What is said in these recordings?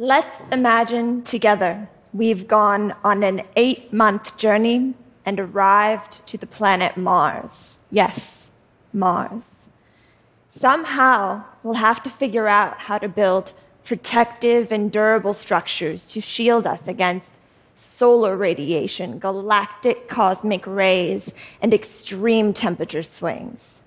Let's imagine together we've gone on an eight month journey and arrived to the planet Mars. Yes, Mars. Somehow, we'll have to figure out how to build protective and durable structures to shield us against solar radiation, galactic cosmic rays, and extreme temperature swings.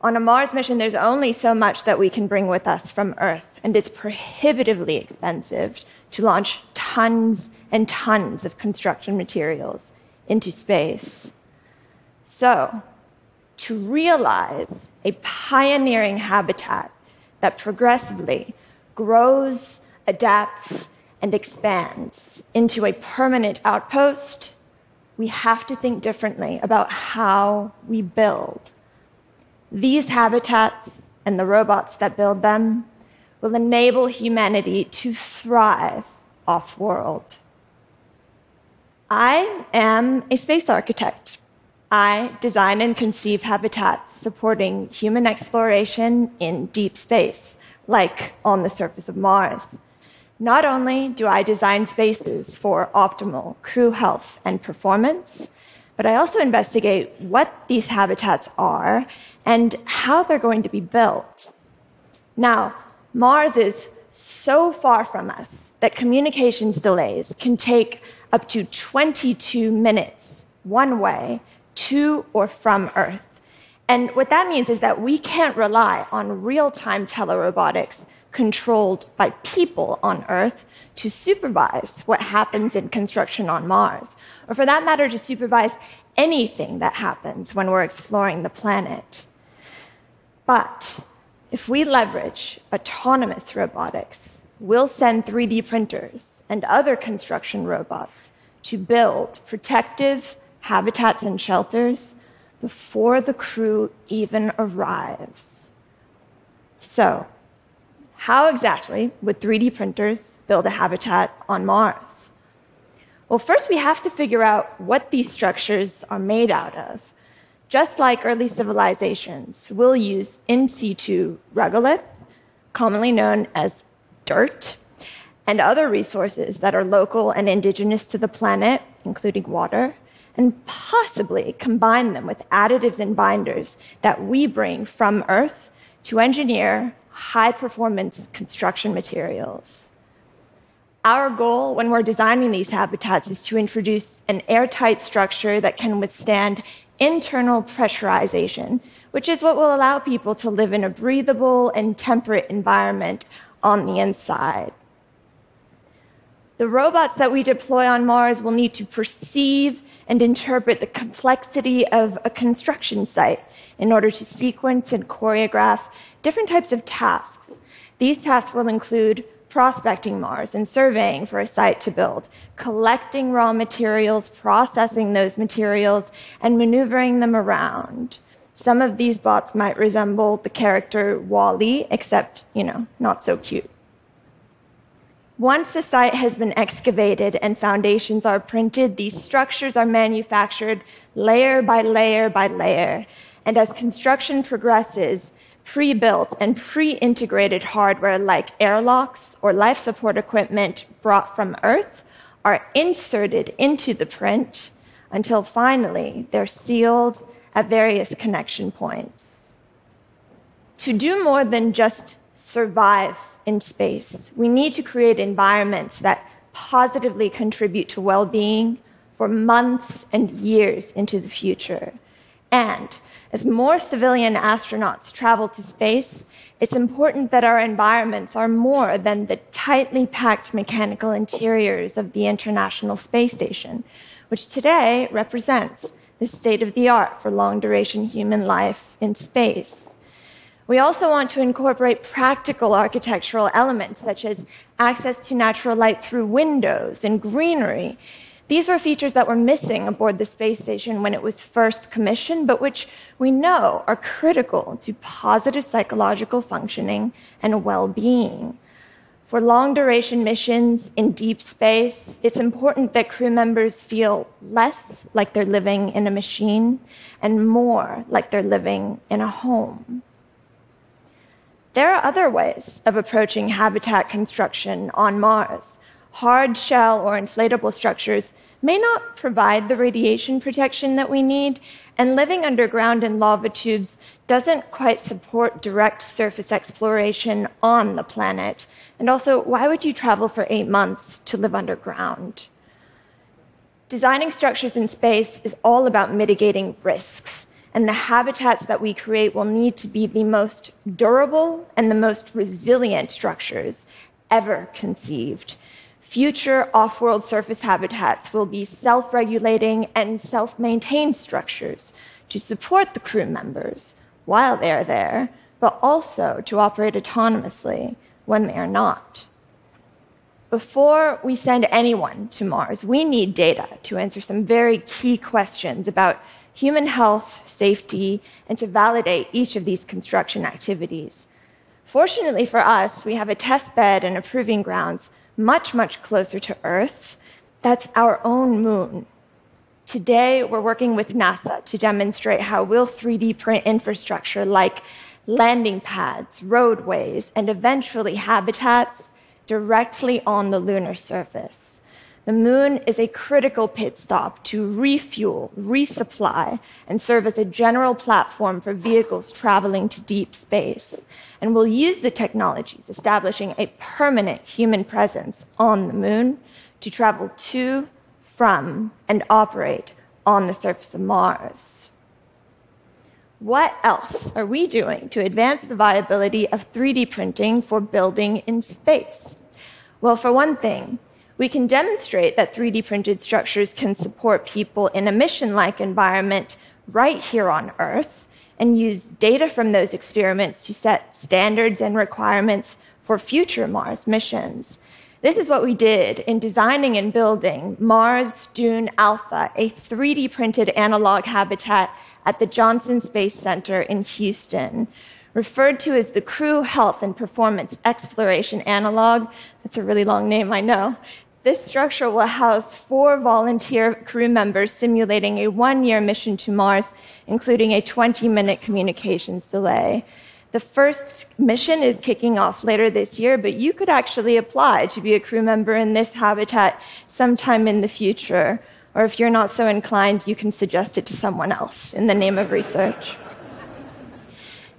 On a Mars mission, there's only so much that we can bring with us from Earth, and it's prohibitively expensive to launch tons and tons of construction materials into space. So, to realize a pioneering habitat that progressively grows, adapts, and expands into a permanent outpost, we have to think differently about how we build. These habitats and the robots that build them will enable humanity to thrive off world. I am a space architect. I design and conceive habitats supporting human exploration in deep space, like on the surface of Mars. Not only do I design spaces for optimal crew health and performance, but I also investigate what these habitats are and how they're going to be built. Now, Mars is so far from us that communications delays can take up to 22 minutes one way to or from Earth. And what that means is that we can't rely on real time telerobotics controlled by people on Earth to supervise what happens in construction on Mars, or for that matter, to supervise anything that happens when we're exploring the planet. But if we leverage autonomous robotics, we'll send 3D printers and other construction robots to build protective habitats and shelters before the crew even arrives. So, how exactly would 3D printers build a habitat on Mars? Well, first we have to figure out what these structures are made out of. Just like early civilizations, we'll use in situ regolith, commonly known as dirt, and other resources that are local and indigenous to the planet, including water, and possibly combine them with additives and binders that we bring from Earth to engineer high performance construction materials. Our goal when we're designing these habitats is to introduce an airtight structure that can withstand internal pressurization, which is what will allow people to live in a breathable and temperate environment on the inside. The robots that we deploy on Mars will need to perceive and interpret the complexity of a construction site in order to sequence and choreograph different types of tasks. These tasks will include prospecting Mars and surveying for a site to build, collecting raw materials, processing those materials, and maneuvering them around. Some of these bots might resemble the character WALL-E, except, you know, not so cute. Once the site has been excavated and foundations are printed, these structures are manufactured layer by layer by layer. And as construction progresses, pre built and pre integrated hardware like airlocks or life support equipment brought from Earth are inserted into the print until finally they're sealed at various connection points. To do more than just survive in space. We need to create environments that positively contribute to well being for months and years into the future. And as more civilian astronauts travel to space, it's important that our environments are more than the tightly packed mechanical interiors of the International Space Station, which today represents the state of the art for long duration human life in space. We also want to incorporate practical architectural elements such as access to natural light through windows and greenery. These were features that were missing aboard the space station when it was first commissioned, but which we know are critical to positive psychological functioning and well being. For long duration missions in deep space, it's important that crew members feel less like they're living in a machine and more like they're living in a home. There are other ways of approaching habitat construction on Mars. Hard shell or inflatable structures may not provide the radiation protection that we need, and living underground in lava tubes doesn't quite support direct surface exploration on the planet. And also, why would you travel for eight months to live underground? Designing structures in space is all about mitigating risks, and the habitats that we create will need to be the most durable and the most resilient structures ever conceived future off world surface habitats will be self regulating and self maintained structures to support the crew members while they are there, but also to operate autonomously when they are not. Before we send anyone to Mars, we need data to answer some very key questions about human health, safety, and to validate each of these construction activities. Fortunately for us, we have a test bed and a proving grounds much, much closer to Earth. That's our own moon. Today, we're working with NASA to demonstrate how we'll 3D print infrastructure like landing pads, roadways, and eventually habitats directly on the lunar surface. The moon is a critical pit stop to refuel, resupply, and serve as a general platform for vehicles traveling to deep space. And we'll use the technologies establishing a permanent human presence on the moon to travel to, from, and operate on the surface of Mars. What else are we doing to advance the viability of 3D printing for building in space? Well, for one thing, we can demonstrate that 3D printed structures can support people in a mission like environment right here on Earth and use data from those experiments to set standards and requirements for future Mars missions. This is what we did in designing and building Mars Dune Alpha, a 3D printed analog habitat at the Johnson Space Center in Houston referred to as the Crew Health and Performance Exploration Analog. That's a really long name, I know. This structure will house four volunteer crew members simulating a one year mission to Mars, including a 20 minute communications delay. The first mission is kicking off later this year, but you could actually apply to be a crew member in this habitat sometime in the future. Or if you're not so inclined, you can suggest it to someone else in the name of research.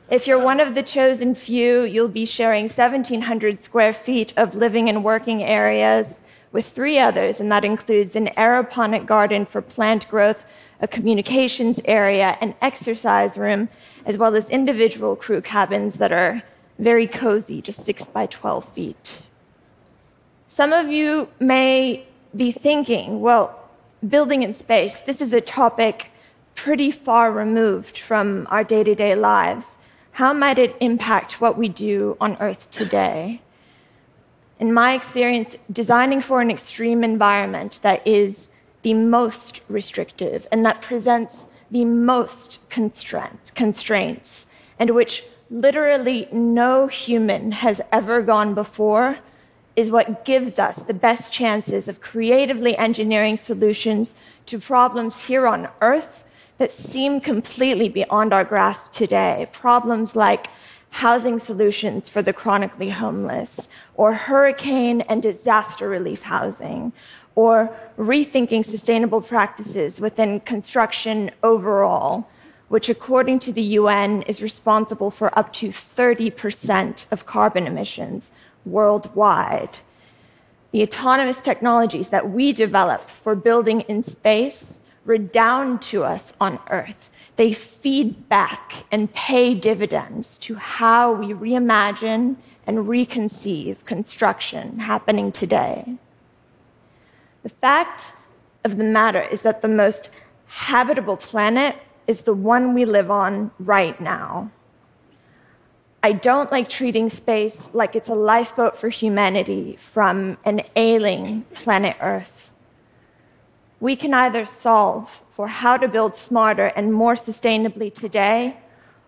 If you're one of the chosen few, you'll be sharing 1,700 square feet of living and working areas with three others, and that includes an aeroponic garden for plant growth, a communications area, an exercise room, as well as individual crew cabins that are very cozy, just 6 by 12 feet. Some of you may be thinking, well, building in space, this is a topic pretty far removed from our day to day lives. How might it impact what we do on Earth today? In my experience, designing for an extreme environment that is the most restrictive and that presents the most constraints, and which literally no human has ever gone before, is what gives us the best chances of creatively engineering solutions to problems here on Earth that seem completely beyond our grasp today. Problems like housing solutions for the chronically homeless, or hurricane and disaster relief housing, or rethinking sustainable practices within construction overall, which, according to the UN, is responsible for up to 30% of carbon emissions worldwide. The autonomous technologies that we develop for building in space redound to us on Earth they feed back and pay dividends to how we reimagine and reconceive construction happening today. The fact of the matter is that the most habitable planet is the one we live on right now. I don't like treating space like it's a lifeboat for humanity from an ailing planet Earth. We can either solve for how to build smarter and more sustainably today,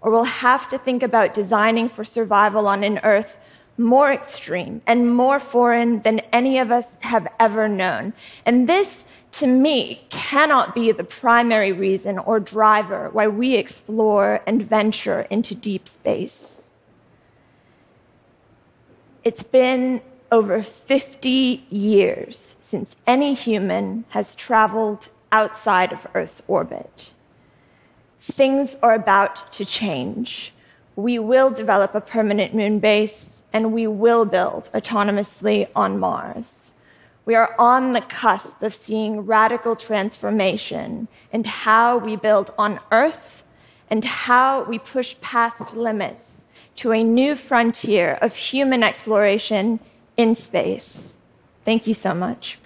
or we'll have to think about designing for survival on an Earth more extreme and more foreign than any of us have ever known. And this, to me, cannot be the primary reason or driver why we explore and venture into deep space. It's been over 50 years since any human has traveled outside of Earth's orbit. Things are about to change. We will develop a permanent moon base and we will build autonomously on Mars. We are on the cusp of seeing radical transformation in how we build on Earth and how we push past limits to a new frontier of human exploration in space. Thank you so much.